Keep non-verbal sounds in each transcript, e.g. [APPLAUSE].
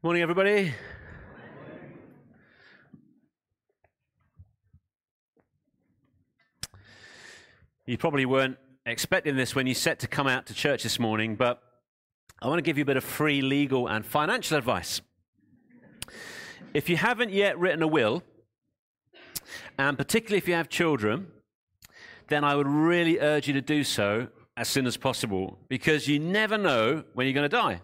Morning, everybody. You probably weren't expecting this when you set to come out to church this morning, but I want to give you a bit of free legal and financial advice. If you haven't yet written a will, and particularly if you have children, then I would really urge you to do so as soon as possible because you never know when you're going to die.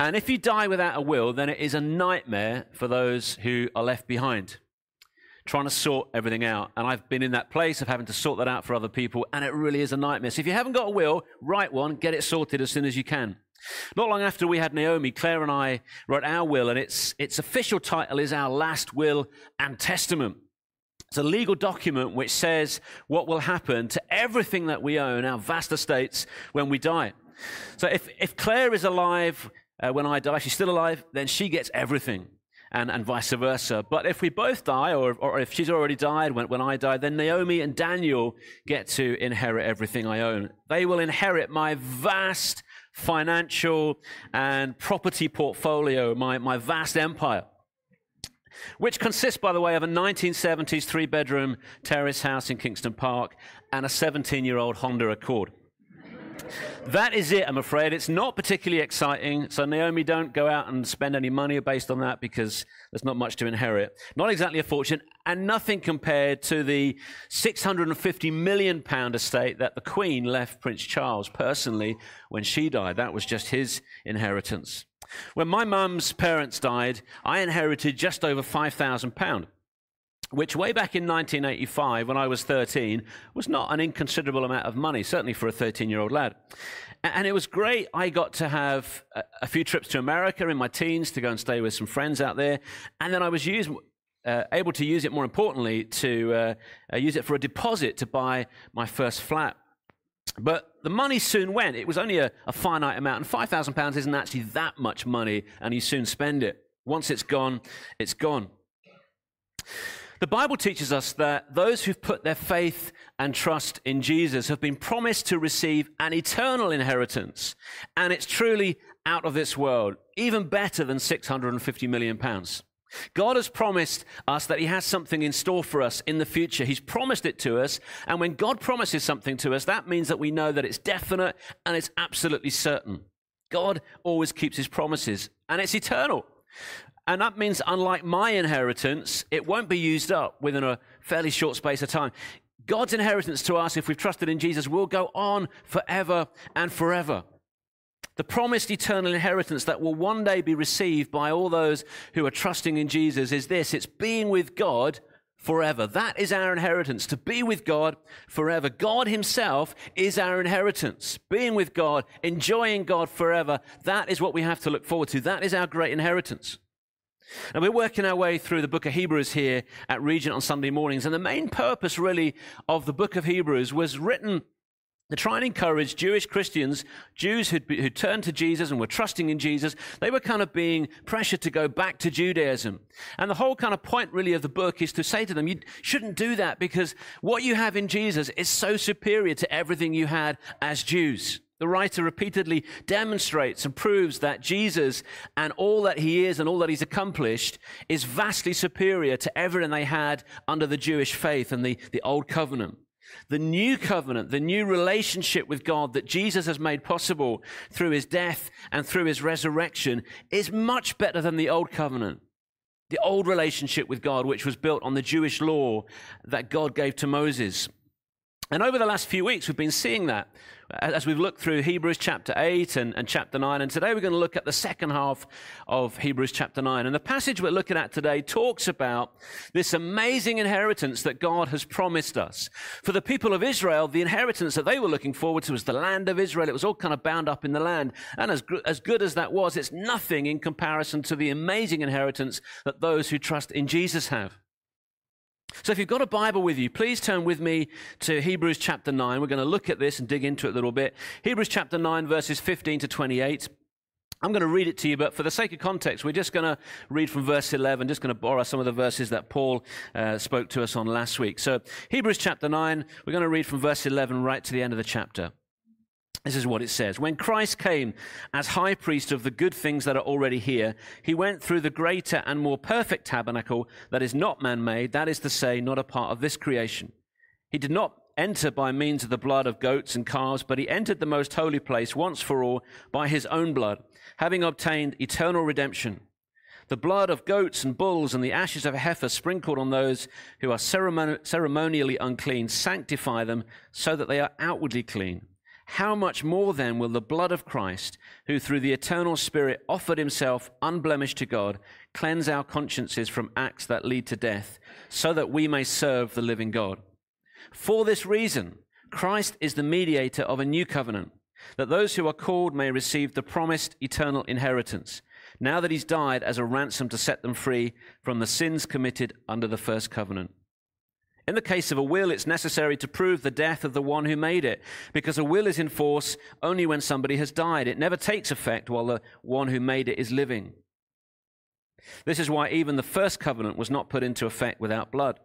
And if you die without a will, then it is a nightmare for those who are left behind, trying to sort everything out. And I've been in that place of having to sort that out for other people, and it really is a nightmare. So if you haven't got a will, write one, get it sorted as soon as you can. Not long after we had Naomi, Claire and I wrote our will, and its, its official title is Our Last Will and Testament. It's a legal document which says what will happen to everything that we own, our vast estates, when we die. So if, if Claire is alive uh, when I die, she's still alive, then she gets everything, and, and vice versa. But if we both die, or, or if she's already died when, when I die, then Naomi and Daniel get to inherit everything I own. They will inherit my vast financial and property portfolio, my, my vast empire. Which consists, by the way, of a 1970s three bedroom terrace house in Kingston Park and a 17 year old Honda Accord. That is it, I'm afraid. It's not particularly exciting. So, Naomi, don't go out and spend any money based on that because there's not much to inherit. Not exactly a fortune, and nothing compared to the 650 million pound estate that the Queen left Prince Charles personally when she died. That was just his inheritance. When my mum's parents died, I inherited just over 5,000 pound which way back in 1985, when I was 13, was not an inconsiderable amount of money, certainly for a 13 year old lad. And it was great. I got to have a, few trips to America in my teens to go and stay with some friends out there. And then I was used, uh, able to use it, more importantly, to uh, uh, use it for a deposit to buy my first flat. But the money soon went. It was only a, a finite amount, and £5,000 isn't actually that much money, and you soon spend it. Once it's gone, it's gone. The Bible teaches us that those who've put their faith and trust in Jesus have been promised to receive an eternal inheritance. And it's truly out of this world, even better than 650 million pounds. God has promised us that He has something in store for us in the future. He's promised it to us. And when God promises something to us, that means that we know that it's definite and it's absolutely certain. God always keeps His promises and it's eternal. And that means, unlike my inheritance, it won't be used up within a fairly short space of time. God's inheritance to us, if we've trusted in Jesus, will go on forever and forever. The promised eternal inheritance that will one day be received by all those who are trusting in Jesus is this it's being with God forever. That is our inheritance, to be with God forever. God Himself is our inheritance. Being with God, enjoying God forever, that is what we have to look forward to. That is our great inheritance. And we're working our way through the book of Hebrews here at Regent on Sunday mornings. And the main purpose, really, of the book of Hebrews was written to try and encourage Jewish Christians, Jews who'd, who turned to Jesus and were trusting in Jesus. They were kind of being pressured to go back to Judaism. And the whole kind of point, really, of the book is to say to them, you shouldn't do that because what you have in Jesus is so superior to everything you had as Jews. The writer repeatedly demonstrates and proves that Jesus and all that he is and all that he's accomplished is vastly superior to everything they had under the Jewish faith and the, the old covenant. The new covenant, the new relationship with God that Jesus has made possible through his death and through his resurrection is much better than the old covenant. The old relationship with God, which was built on the Jewish law that God gave to Moses. And over the last few weeks, we've been seeing that as we've looked through Hebrews chapter 8 and, and, chapter 9. And today we're going to look at the second half of Hebrews chapter 9. And the passage we're looking at today talks about this amazing inheritance that God has promised us. For the people of Israel, the inheritance that they were looking forward to was the land of Israel. It was all kind of bound up in the land. And as, as good as that was, it's nothing in comparison to the amazing inheritance that those who trust in Jesus have. So if you've got a Bible with you, please turn with me to Hebrews chapter 9. We're going to look at this and dig into it a little bit. Hebrews chapter 9, verses 15 to 28. I'm going to read it to you, but for the sake of context, we're just going to read from verse 11, just going to borrow some of the verses that Paul uh, spoke to us on last week. So, Hebrews chapter 9, we're going to read from verse 11 right to the end of the chapter. This is what it says. When Christ came as high priest of the good things that are already here, he went through the greater and more perfect tabernacle that is not man made, that is to say, not a part of this creation. He did not enter by means of the blood of goats and calves, but he entered the most holy place once for all by his own blood, having obtained eternal redemption. The blood of goats and bulls and the ashes of a heifer sprinkled on those who are ceremonially unclean sanctify them so that they are outwardly clean how much more then will the blood of Christ, who through the eternal Spirit offered himself unblemished to God, cleanse our consciences from acts that lead to death, so that we may serve the living God? For this reason, Christ is the mediator of a new covenant, that those who are called may receive the promised eternal inheritance, now that he's died as a ransom to set them free from the sins committed under the first covenant. In the case of a will, it's necessary to prove the death of the one who made it, because a will is in force only when somebody has died. It never takes effect while the one who made it is living. This is why even the first covenant was not put into effect without blood.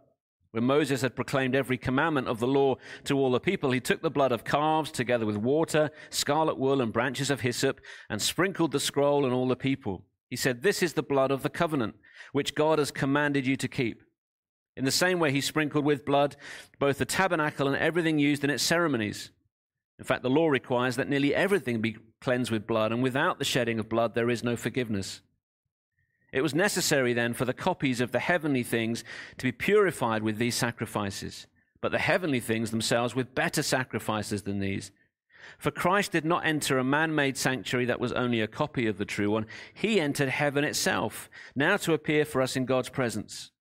When Moses had proclaimed every commandment of the law to all the people, he took the blood of calves together with water, scarlet wool, and branches of hyssop, and sprinkled the scroll on all the people. He said, This is the blood of the covenant, which God has commanded you to keep. In the same way, he sprinkled with blood both the tabernacle and everything used in its ceremonies. In fact, the law requires that nearly everything be cleansed with blood, and without the shedding of blood, there is no forgiveness. It was necessary then for the copies of the heavenly things to be purified with these sacrifices, but the heavenly things themselves with better sacrifices than these. For Christ did not enter a man made sanctuary that was only a copy of the true one. He entered heaven itself, now to appear for us in God's presence.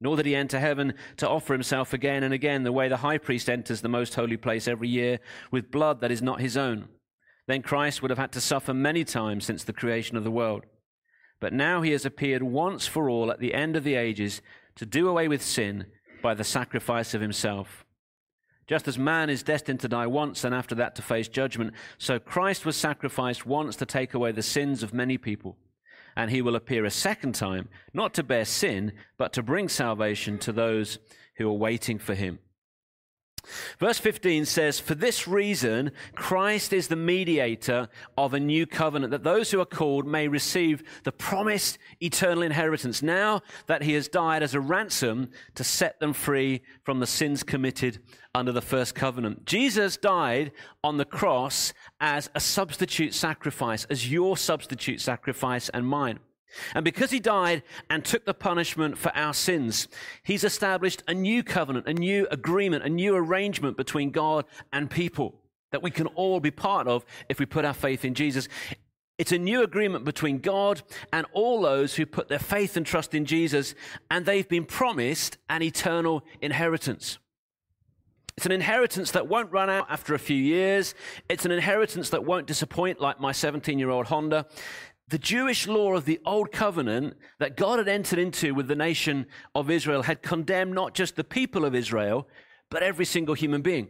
Nor did he enter heaven to offer himself again and again the way the high priest enters the most holy place every year with blood that is not his own. Then Christ would have had to suffer many times since the creation of the world. But now he has appeared once for all at the end of the ages to do away with sin by the sacrifice of himself. Just as man is destined to die once and after that to face judgment, so Christ was sacrificed once to take away the sins of many people and he will appear a second time, not to bear sin, but to bring salvation to those who are waiting for him. Verse 15 says, For this reason, Christ is the mediator of a new covenant, that those who are called may receive the promised eternal inheritance, now that he has died as a ransom to set them free from the sins committed under the first covenant. Jesus died on the cross as a substitute sacrifice, as your substitute sacrifice and mine. And because he died and took the punishment for our sins, he's established a new covenant, a new agreement, a new arrangement between God and people that we can all be part of if we put our faith in Jesus. It's a new agreement between God and all those who put their faith and trust in Jesus, and they've been promised an eternal inheritance. It's an inheritance that won't run out after a few years. It's an inheritance that won't disappoint, like my 17 year old Honda. The Jewish law of the Old Covenant that God had entered into with the nation of Israel had condemned not just the people of Israel, but every single human being.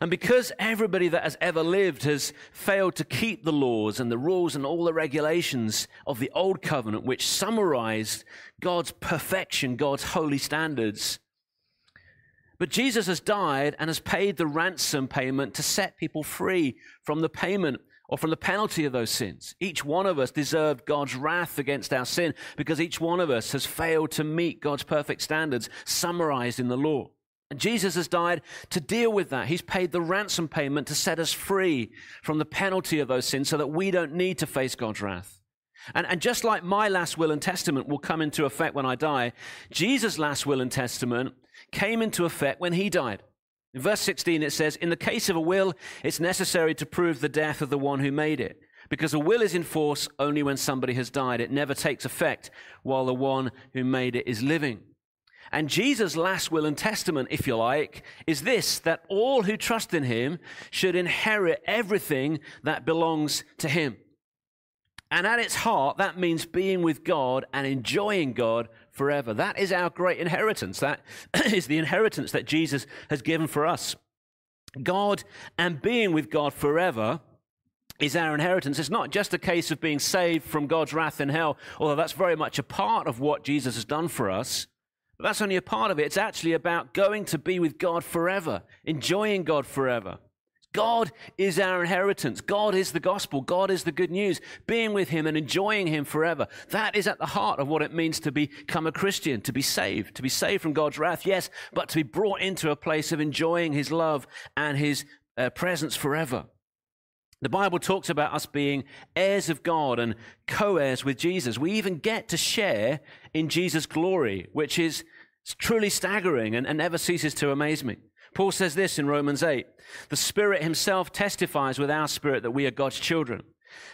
And because everybody that has ever lived has failed to keep the laws and the rules and all the regulations of the Old Covenant, which summarized God's perfection, God's holy standards, but Jesus has died and has paid the ransom payment to set people free from the payment or from the penalty of those sins. Each one of us deserved God's wrath against our sin because each one of us has failed to meet God's perfect standards summarized in the law. And Jesus has died to deal with that. He's paid the ransom payment to set us free from the penalty of those sins so that we don't need to face God's wrath. And, and just like my last will and testament will come into effect when I die, Jesus' last will and testament came into effect when he died. In verse 16, it says, In the case of a will, it's necessary to prove the death of the one who made it. Because a will is in force only when somebody has died. It never takes effect while the one who made it is living. And Jesus' last will and testament, if you like, is this that all who trust in him should inherit everything that belongs to him. And at its heart, that means being with God and enjoying God forever. That is our great inheritance. That [CLEARS THROAT] is the inheritance that Jesus has given for us. God and being with God forever is our inheritance. It's not just a case of being saved from God's wrath in hell, although that's very much a part of what Jesus has done for us. But that's only a part of it. It's actually about going to be with God forever, enjoying God forever. God is our inheritance. God is the gospel. God is the good news. Being with Him and enjoying Him forever. That is at the heart of what it means to become a Christian, to be saved, to be saved from God's wrath, yes, but to be brought into a place of enjoying His love and His uh, presence forever. The Bible talks about us being heirs of God and co heirs with Jesus. We even get to share in Jesus' glory, which is truly staggering and, and never ceases to amaze me. Paul says this in Romans 8 The Spirit Himself testifies with our spirit that we are God's children.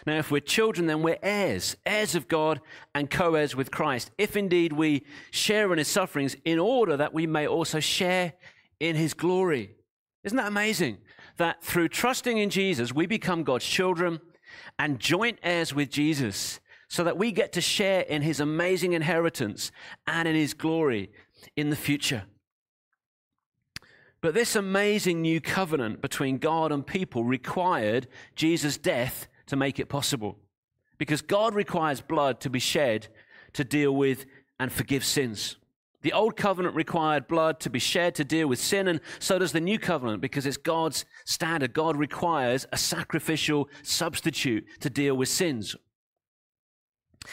Now, if we're children, then we're heirs, heirs of God and co heirs with Christ, if indeed we share in His sufferings, in order that we may also share in His glory. Isn't that amazing? That through trusting in Jesus, we become God's children and joint heirs with Jesus, so that we get to share in His amazing inheritance and in His glory in the future. But this amazing new covenant between God and people required Jesus' death to make it possible. Because God requires blood to be shed to deal with and forgive sins. The old covenant required blood to be shed to deal with sin, and so does the new covenant because it's God's standard. God requires a sacrificial substitute to deal with sins.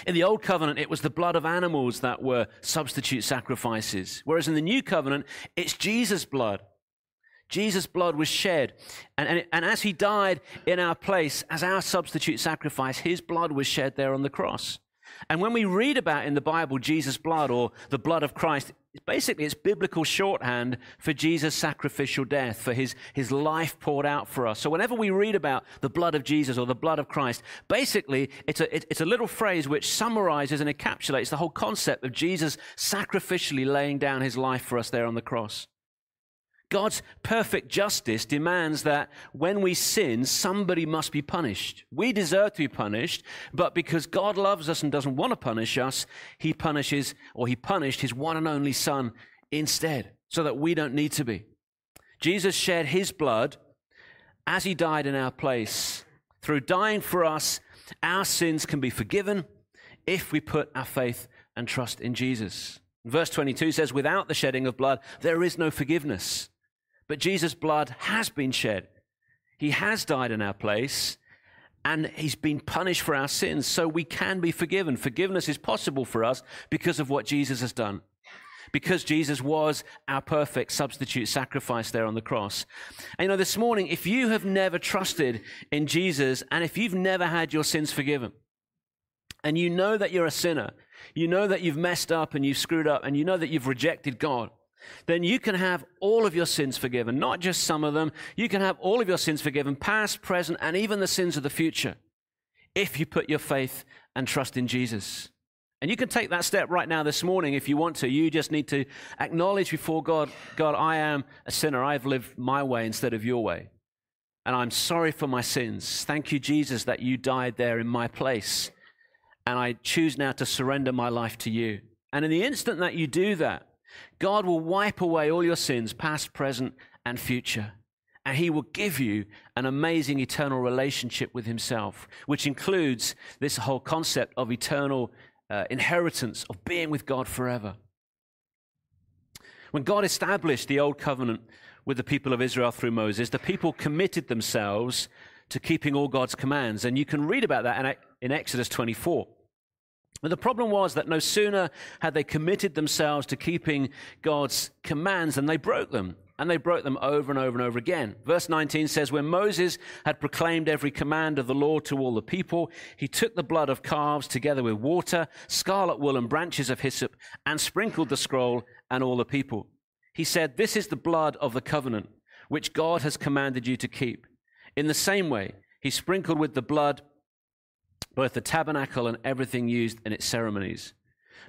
In the old covenant, it was the blood of animals that were substitute sacrifices, whereas in the new covenant, it's Jesus' blood Jesus' blood was shed. And, and, and, as he died in our place, as our substitute sacrifice, his blood was shed there on the cross. And when we read about in the Bible Jesus' blood or the blood of Christ, basically it's biblical shorthand for Jesus' sacrificial death, for his, his life poured out for us. So whenever we read about the blood of Jesus or the blood of Christ, basically it's a, it's a little phrase which summarizes and encapsulates the whole concept of Jesus sacrificially laying down his life for us there on the cross. God's perfect justice demands that when we sin, somebody must be punished. We deserve to be punished, but because God loves us and doesn't want to punish us, he punishes or he punished his one and only son instead so that we don't need to be. Jesus shed his blood as he died in our place. Through dying for us, our sins can be forgiven if we put our faith and trust in Jesus. Verse 22 says, Without the shedding of blood, there is no forgiveness. But Jesus' blood has been shed. He has died in our place, and he's been punished for our sins, so we can be forgiven. Forgiveness is possible for us because of what Jesus has done. Because Jesus was our perfect substitute sacrifice there on the cross. And you know, this morning, if you have never trusted in Jesus and if you've never had your sins forgiven, and you know that you're a sinner, you know that you've messed up and you've screwed up, and you know that you've rejected God, then you can have all of your sins forgiven, not just some of them. You can have all of your sins forgiven, past, present, and even the sins of the future, if you put your faith and trust in Jesus. And you can take that step right now this morning if you want to. You just need to acknowledge before God, God, I am a sinner. I've lived my way instead of your way. And I'm sorry for my sins. Thank you, Jesus, that you died there in my place. And I choose now to surrender my life to you. And in the instant that you do that, God will wipe away all your sins, past, present, and future. And he will give you an amazing eternal relationship with himself, which includes this whole concept of eternal uh, inheritance, of being with God forever. When God established the old covenant with the people of Israel through Moses, the people committed themselves to keeping all God's commands. And you can read about that in Exodus 24. But the problem was that no sooner had they committed themselves to keeping God's commands than they broke them. And they broke them over and over and over again. Verse 19 says, When Moses had proclaimed every command of the Lord to all the people, he took the blood of calves together with water, scarlet wool, and branches of hyssop, and sprinkled the scroll and all the people. He said, This is the blood of the covenant, which God has commanded you to keep. In the same way, he sprinkled with the blood both the tabernacle and everything used in its ceremonies.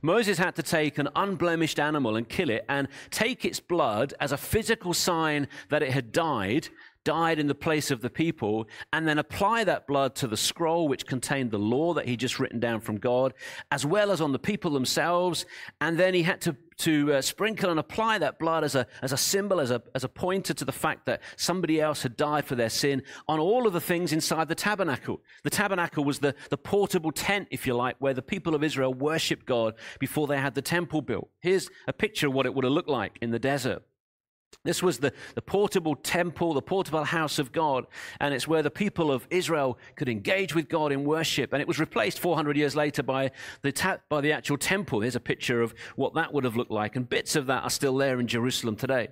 Moses had to take an unblemished animal and kill it and take its blood as a physical sign that it had died died in the place of the people, and then apply that blood to the scroll which contained the law that he'd just written down from God, as well as on the people themselves. And then he had to, to uh, sprinkle and apply that blood as a, as a symbol, as a, as a pointer to the fact that somebody else had died for their sin on all of the things inside the tabernacle. The tabernacle was the, the portable tent, if you like, where the people of Israel worshiped God before they had the temple built. Here's a picture of what it would have looked like in the desert. This was the, the portable temple, the portable house of God, and it's where the people of Israel could engage with God in worship. And it was replaced 400 years later by the, ta- by the actual temple. Here's a picture of what that would have looked like, and bits of that are still there in Jerusalem today.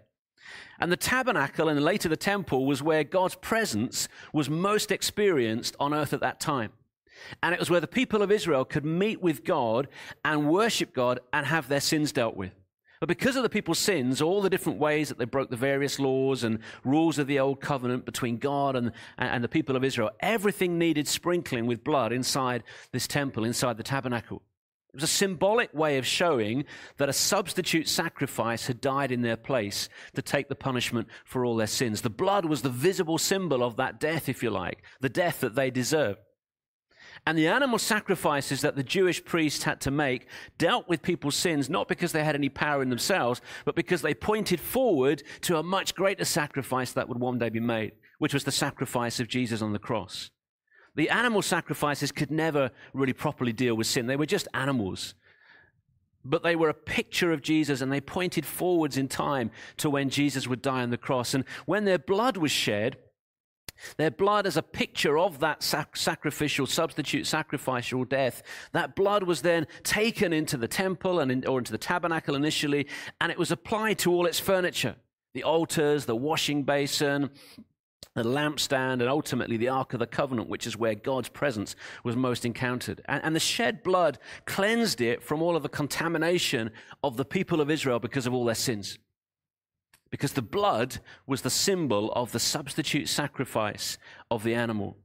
And the tabernacle and later the temple was where God's presence was most experienced on earth at that time. And it was where the people of Israel could meet with God and worship God and have their sins dealt with. But because of the people's sins, all the different ways that they broke the various laws and rules of the old covenant between God and, and the people of Israel, everything needed sprinkling with blood inside this temple, inside the tabernacle. It was a symbolic way of showing that a substitute sacrifice had died in their place to take the punishment for all their sins. The blood was the visible symbol of that death, if you like, the death that they deserved. And the animal sacrifices that the Jewish priests had to make dealt with people's sins not because they had any power in themselves, but because they pointed forward to a much greater sacrifice that would one day be made, which was the sacrifice of Jesus on the cross. The animal sacrifices could never really properly deal with sin. They were just animals. But they were a picture of Jesus and they pointed forwards in time to when Jesus would die on the cross. And when their blood was shed, their blood as a picture of that sac- sacrificial, substitute sacrificial death. That blood was then taken into the temple and in, or into the tabernacle initially, and it was applied to all its furniture the altars, the washing basin, the lampstand, and ultimately the Ark of the Covenant, which is where God's presence was most encountered. And, and, the shed blood cleansed it from all of the contamination of the people of Israel because of all their sins because the blood was the symbol of the substitute sacrifice of the animal.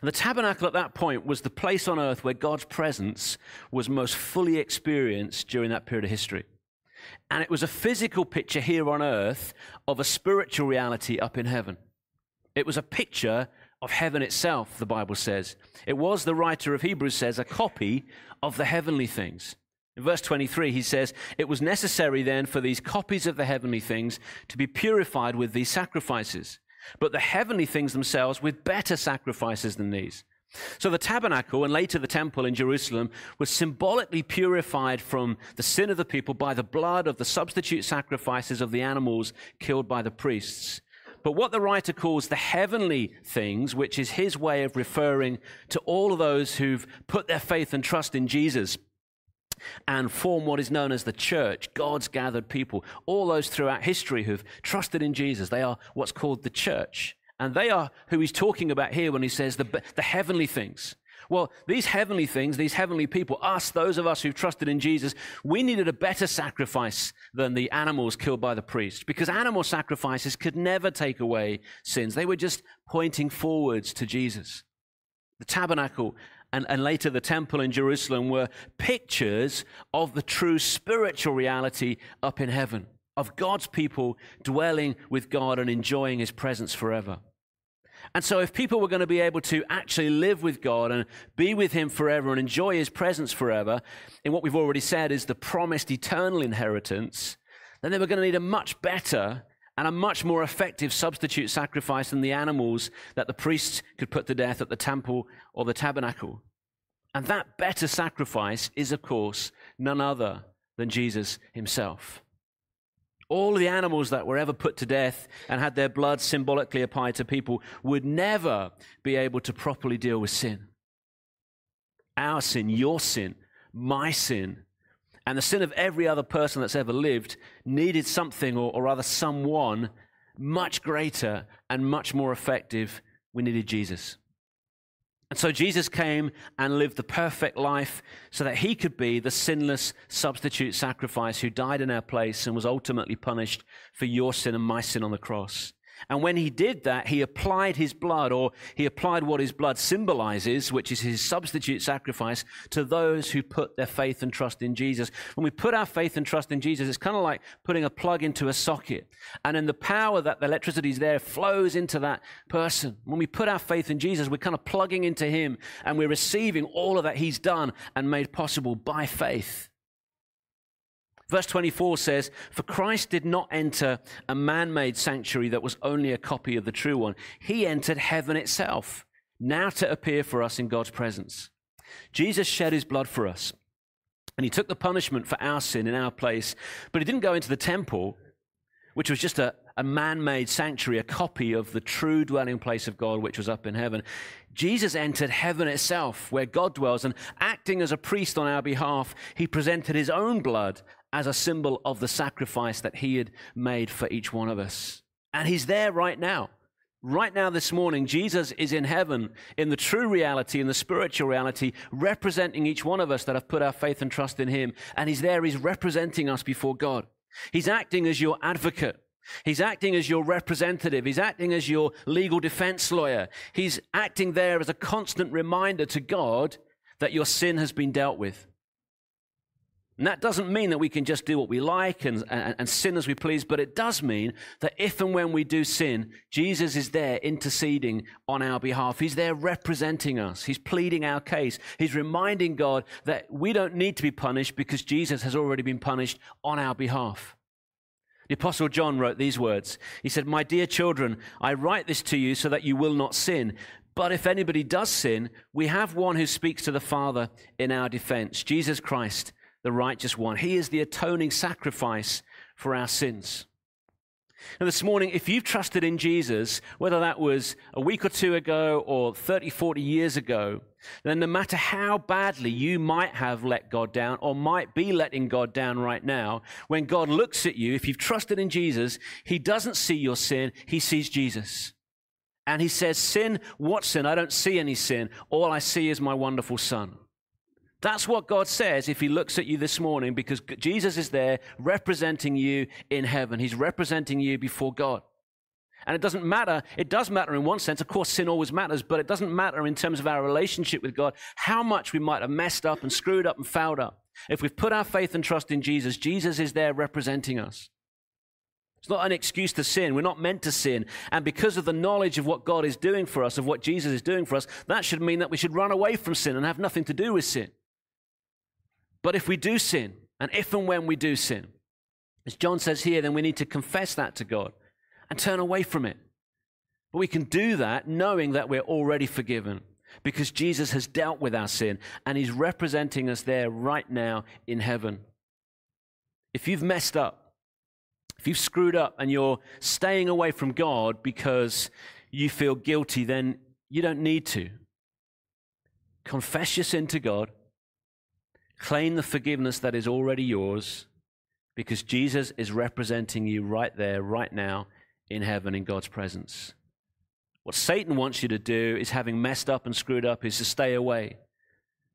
And the tabernacle at that point was the place on earth where God's presence was most fully experienced during that period of history. And it was a physical picture here on earth of a spiritual reality up in heaven. It was a picture of heaven itself, the Bible says. It was, the writer of Hebrews says, a copy of the heavenly things. In verse 23, he says, It was necessary then for these copies of the heavenly things to be purified with these sacrifices, but the heavenly things themselves with better sacrifices than these. So the tabernacle and later the temple in Jerusalem was symbolically purified from the sin of the people by the blood of the substitute sacrifices of the animals killed by the priests. But what the writer calls the heavenly things, which is his way of referring to all of those who've put their faith and trust in Jesus, and form what is known as the church, God's gathered people. All those throughout history who've trusted in Jesus, they are what's called the church. And they are who he's talking about here when he says the, the heavenly things. Well, these heavenly things, these heavenly people, us, those of us who've trusted in Jesus, we needed a better sacrifice than the animals killed by the priest because animal sacrifices could never take away sins. They were just pointing forwards to Jesus. The tabernacle and, and later the temple in Jerusalem were pictures of the true spiritual reality up in heaven, of God's people dwelling with God and enjoying his presence forever. And so, if people were going to be able to actually live with God and be with Him forever and enjoy His presence forever, in what we've already said is the promised eternal inheritance, then they were going to need a much better and a much more effective substitute sacrifice than the animals that the priests could put to death at the temple or the tabernacle. And that better sacrifice is, of course, none other than Jesus himself. All the animals that were ever put to death and had their blood symbolically applied to people would never be able to properly deal with sin. Our sin, your sin, my sin, and the sin of every other person that's ever lived needed something, or, or rather someone, much greater and much more effective. We needed Jesus. And so Jesus came and lived the perfect life so that he could be the sinless substitute sacrifice who died in our place and was ultimately punished for your sin and my sin on the cross. And when he did that, he applied his blood, or he applied what his blood symbolizes, which is his substitute sacrifice, to those who put their faith and trust in Jesus. When we put our faith and trust in Jesus, it's kind of like putting a plug into a socket. And then the power that the electricity is there flows into that person. When we put our faith in Jesus, we're kind of plugging into him and we're receiving all of that he's done and made possible by faith. Verse 24 says, For Christ did not enter a man made sanctuary that was only a copy of the true one. He entered heaven itself, now to appear for us in God's presence. Jesus shed his blood for us, and he took the punishment for our sin in our place, but he didn't go into the temple which was just a, a man made sanctuary, a copy of the true dwelling place of God, which was up in heaven. Jesus entered heaven itself, where God dwells, and acting as a priest on our behalf, he presented his own blood as a symbol of the sacrifice that he had made for each one of us. And he's there right now. Right now, this morning, Jesus is in heaven in the true reality, in the spiritual reality, representing each one of us that have put our faith and trust in him. And he's there, he's representing us before God. He's acting as your advocate. He's acting as your representative. He's acting as your legal defense lawyer. He's acting there as a constant reminder to God that your sin has been dealt with. And that doesn't mean that we can just do what we like and, and, and, sin as we please, but it does mean that if and when we do sin, Jesus is there interceding on our behalf. He's there representing us. He's pleading our case. He's reminding God that we don't need to be punished because Jesus has already been punished on our behalf. The Apostle John wrote these words. He said, My dear children, I write this to you so that you will not sin. But if anybody does sin, we have one who speaks to the Father in our defense, Jesus Christ the righteous one. He is the atoning sacrifice for our sins. And this morning, if you've trusted in Jesus, whether that was a week or two ago or 30, 40 years ago, then no matter how badly you might have let God down or might be letting God down right now, when God looks at you, if you've trusted in Jesus, He doesn't see your sin, He sees Jesus. And He says, Sin, what sin? I don't see any sin. All I see is my wonderful Son. That's what God says if He looks at you this morning because Jesus is there representing you in heaven. He's representing you before God. And it doesn't matter, it does matter in one sense. Of course, sin always matters, but it doesn't matter in terms of our relationship with God, how much we might have messed up and screwed up and fouled up. If we've put our faith and trust in Jesus, Jesus is there representing us. It's not an excuse to sin. We're not meant to sin. And because of the knowledge of what God is doing for us, of what Jesus is doing for us, that should mean that we should run away from sin and have nothing to do with sin. But if we do sin, and if and when we do sin, as John says here, then we need to confess that to God and turn away from it. But we can do that knowing that we're already forgiven because Jesus has dealt with our sin and he's representing us there right now in heaven. If you've messed up, if you've screwed up and you're staying away from God because you feel guilty, then you don't need to. Confess your sin to God Claim the forgiveness that is already yours because Jesus is representing you right there, right now, in heaven, in God's presence. What Satan wants you to do is, having messed up and screwed up, is to stay away.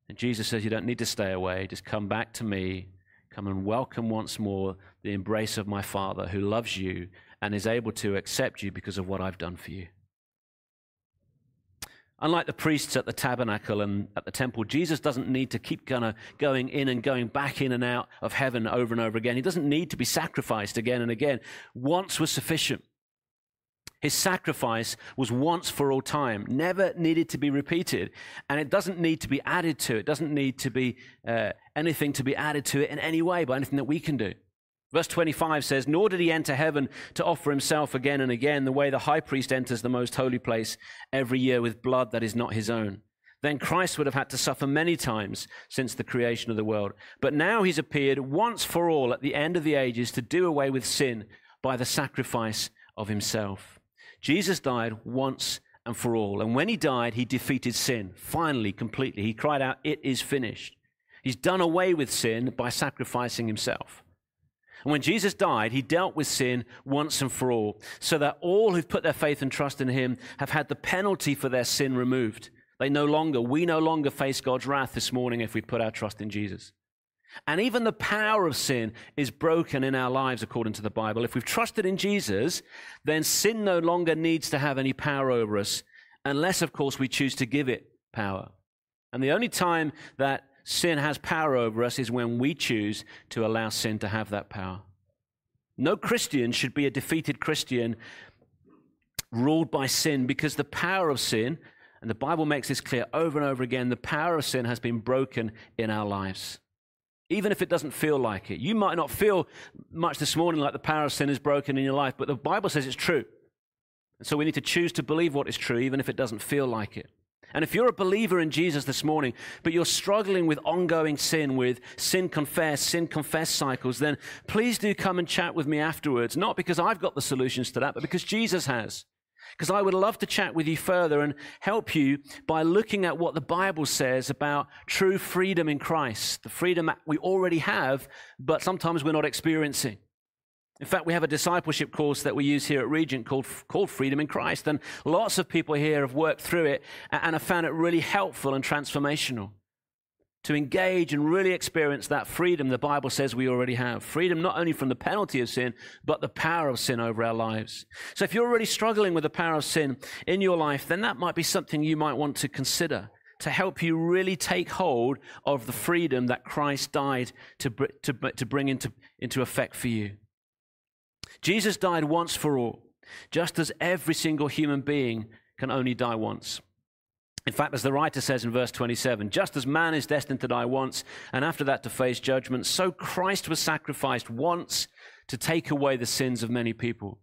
And Jesus says, You don't need to stay away. Just come back to me. Come and welcome once more the embrace of my Father who loves you and is able to accept you because of what I've done for you. Unlike the priests at the tabernacle and at the temple, Jesus doesn't need to keep kind of going in and going back in and out of heaven over and over again. He doesn't need to be sacrificed again and again. Once was sufficient. His sacrifice was once for all time, never needed to be repeated. And it doesn't need to be added to. It doesn't need to be uh, anything to be added to it in any way by anything that we can do. Verse 25 says, Nor did he enter heaven to offer himself again and again, the way the high priest enters the most holy place every year with blood that is not his own. Then Christ would have had to suffer many times since the creation of the world. But now he's appeared once for all at the end of the ages to do away with sin by the sacrifice of himself. Jesus died once and for all. And when he died, he defeated sin, finally, completely. He cried out, It is finished. He's done away with sin by sacrificing himself. And when Jesus died, he dealt with sin once and for all, so that all who've put their faith and trust in him have had the penalty for their sin removed. They no longer, we no longer face God's wrath this morning if we put our trust in Jesus. And even the power of sin is broken in our lives according to the Bible. If we've trusted in Jesus, then sin no longer needs to have any power over us, unless, of course, we choose to give it power. And the only time that sin has power over us is when we choose to allow sin to have that power. No Christian should be a defeated Christian ruled by sin because the power of sin, and the Bible makes this clear over and over again, the power of sin has been broken in our lives. Even if it doesn't feel like it. You might not feel much this morning like the power of sin is broken in your life, but the Bible says it's true. And so we need to choose to believe what is true, even if it doesn't feel like it. And if you're a believer in Jesus this morning, but you're struggling with ongoing sin, with sin confess, sin confess cycles, then please do come and chat with me afterwards. Not because I've got the solutions to that, but because Jesus has. Because I would love to chat with you further and help you by looking at what the Bible says about true freedom in Christ, the freedom that we already have, but sometimes we're not experiencing. In fact, we have a discipleship course that we use here at Regent called, called Freedom in Christ. And lots of people here have worked through it and have found it really helpful and transformational to engage and really experience that freedom the Bible says we already have. Freedom not only from the penalty of sin, but the power of sin over our lives. So if you're already struggling with the power of sin in your life, then that might be something you might want to consider to help you really take hold of the freedom that Christ died to, to, to bring into, into effect for you. Jesus died once for all, just as every single human being can only die once. In fact, as the writer says in verse 27, just as man is destined to die once and after that to face judgment, so Christ was sacrificed once to take away the sins of many people.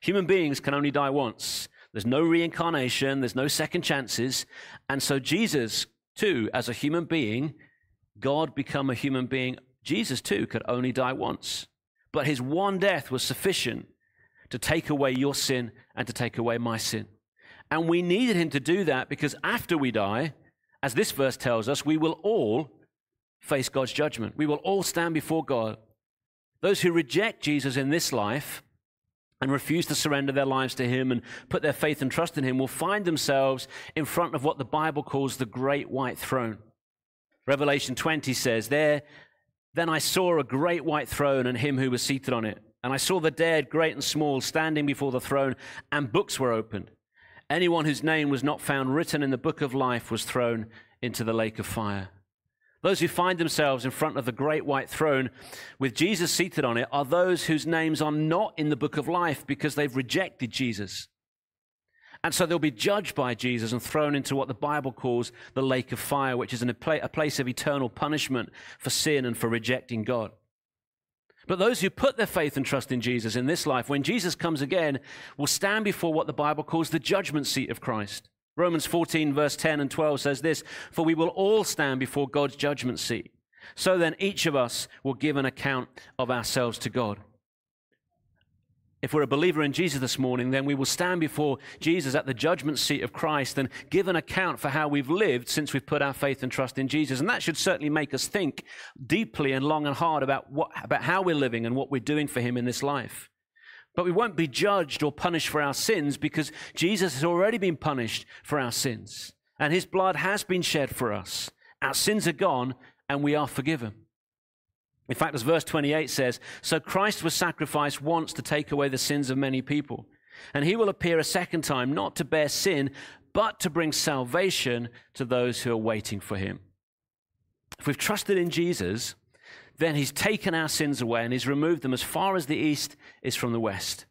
Human beings can only die once. There's no reincarnation, there's no second chances. And so Jesus, too, as a human being, God become a human being, Jesus, too, could only die once. But his one death was sufficient to take away your sin and to take away my sin. And we needed him to do that because after we die, as this verse tells us, we will all face God's judgment. We will all stand before God. Those who reject Jesus in this life and refuse to surrender their lives to him and put their faith and trust in him will find themselves in front of what the Bible calls the great white throne. Revelation 20 says, There then I saw a great white throne and him who was seated on it. And I saw the dead, great and small, standing before the throne, and books were opened. Anyone whose name was not found written in the book of life was thrown into the lake of fire. Those who find themselves in front of the great white throne with Jesus seated on it are those whose names are not in the book of life because they've rejected Jesus. And so they'll be judged by Jesus and thrown into what the Bible calls the lake of fire, which is a place of eternal punishment for sin and for rejecting God. But those who put their faith and trust in Jesus in this life, when Jesus comes again, will stand before what the Bible calls the judgment seat of Christ. Romans 14, verse 10 and 12 says this For we will all stand before God's judgment seat. So then each of us will give an account of ourselves to God. If we're a believer in Jesus this morning, then we will stand before Jesus at the judgment seat of Christ and give an account for how we've lived since we've put our faith and trust in Jesus. And that should certainly make us think deeply and long and hard about, what, about how we're living and what we're doing for Him in this life. But we won't be judged or punished for our sins because Jesus has already been punished for our sins. And His blood has been shed for us. Our sins are gone and we are forgiven. In fact, as verse 28 says, so Christ was sacrificed once to take away the sins of many people. And he will appear a second time, not to bear sin, but to bring salvation to those who are waiting for him. If we've trusted in Jesus, then he's taken our sins away and he's removed them as far as the east is from the west.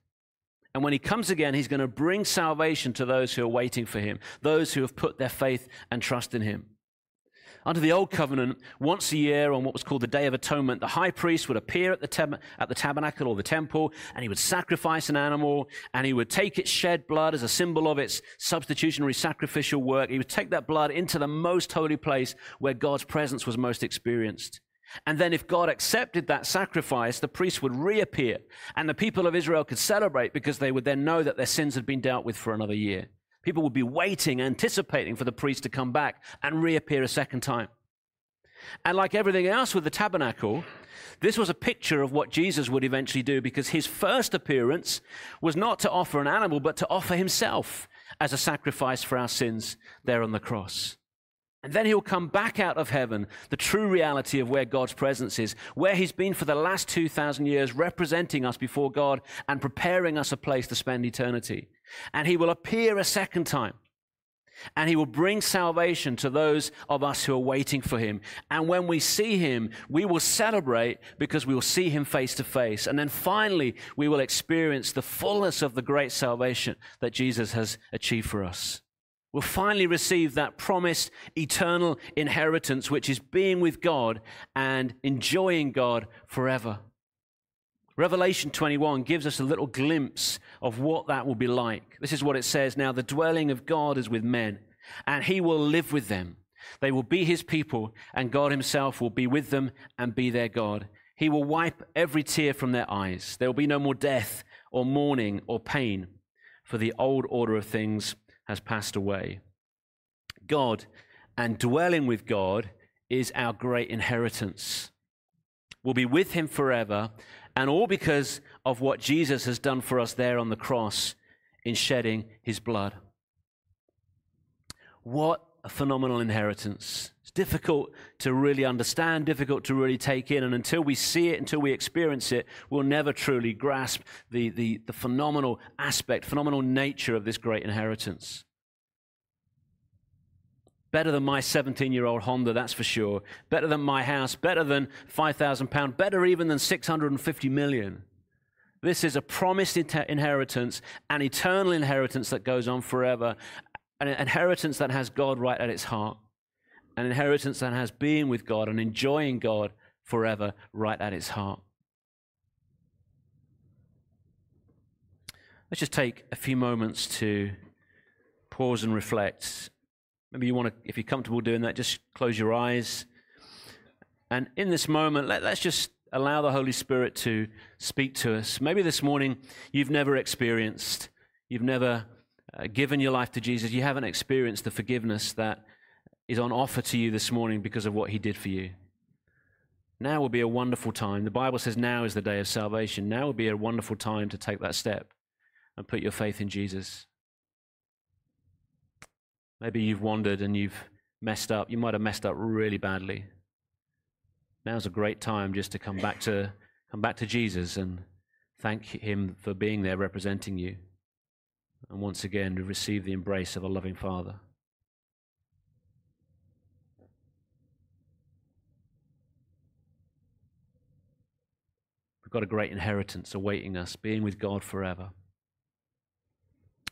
And when he comes again, he's going to bring salvation to those who are waiting for him, those who have put their faith and trust in him. Under the Old Covenant, once a year on what was called the Day of Atonement, the high priest would appear at the, at the tabernacle or the temple, and he would sacrifice an animal, and he would take its shed blood as a symbol of its substitutionary sacrificial work. He would take that blood into the most holy place where God's presence was most experienced. And then, if God accepted that sacrifice, the priest would reappear, and the people of Israel could celebrate because they would then know that their sins had been dealt with for another year. People would be waiting, anticipating for the priest to come back and reappear a second time. And like everything else with the tabernacle, this was a picture of what Jesus would eventually do because his first appearance was not to offer an animal, but to offer himself as a sacrifice for our sins there on the cross. And then he'll come back out of heaven, the true reality of where God's presence is, where he's been for the last 2,000 years, representing us before God and preparing us a place to spend eternity. And he will appear a second time. And he will bring salvation to those of us who are waiting for him. And when we see him, we will celebrate because we will see him face to face. And then finally, we will experience the fullness of the great salvation that Jesus has achieved for us. We'll finally receive that promised eternal inheritance, which is being with God and enjoying God forever. Revelation 21 gives us a little glimpse of what that will be like. This is what it says Now, the dwelling of God is with men, and he will live with them. They will be his people, and God himself will be with them and be their God. He will wipe every tear from their eyes. There will be no more death or mourning or pain, for the old order of things has passed away. God and dwelling with God is our great inheritance. We'll be with him forever, and all because of what Jesus has done for us there on the cross in shedding his blood. What a phenomenal inheritance. It's difficult to really understand, difficult to really take in, and until we see it, until we experience it, we'll never truly grasp the, the, the phenomenal aspect, phenomenal nature of this great inheritance. Better than my 17 year old Honda, that's for sure. Better than my house. Better than £5,000. Better even than 650 million. This is a promised inheritance, an eternal inheritance that goes on forever, an inheritance that has God right at its heart, an inheritance that has being with God and enjoying God forever right at its heart. Let's just take a few moments to pause and reflect Maybe you want to, if you're comfortable doing that, just close your eyes. And in this moment, let, us just allow the Holy Spirit to speak to us. Maybe this morning you've never experienced, you've never uh, given your life to Jesus, you haven't experienced the forgiveness that is on offer to you this morning because of what he did for you. Now will be a wonderful time. The Bible says now is the day of salvation. Now will be a wonderful time to take that step and put your faith in Jesus. Maybe you've wandered and you've messed up. You might have messed up really badly. Now's a great time just to come back to come back to Jesus and thank him for being there representing you. And once again we receive the embrace of a loving Father. We've got a great inheritance awaiting us, being with God forever.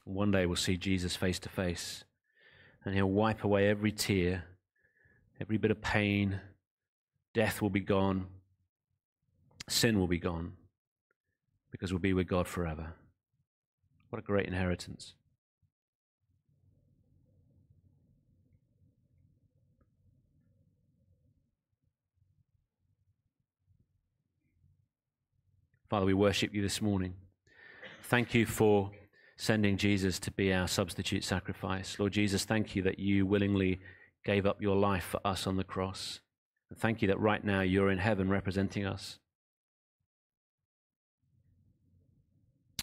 One day we'll see Jesus face to face and he'll wipe away every tear, every bit of pain. Death will be gone, sin will be gone, because we'll be with God forever. What a great inheritance. Father, we worship you this morning. Thank you for sending Jesus to be our substitute sacrifice. Lord Jesus, thank you that you willingly gave up your life for us on the cross. And thank you that right now you're in heaven representing us.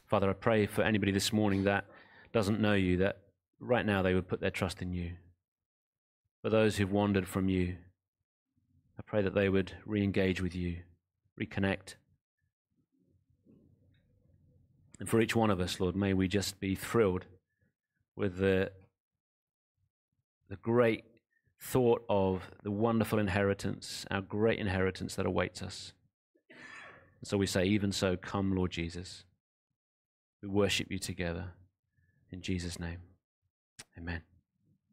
Father, I pray for anybody this morning that doesn't know you, that right now they would put their trust in you. For those who've wandered from you, I pray that they would re engage with you, reconnect and for each one of us, Lord, may we just be thrilled with the, the great thought of the wonderful inheritance, our great inheritance that awaits us. And so we say, even so, come, Lord Jesus. We worship you together. In Jesus' name, amen.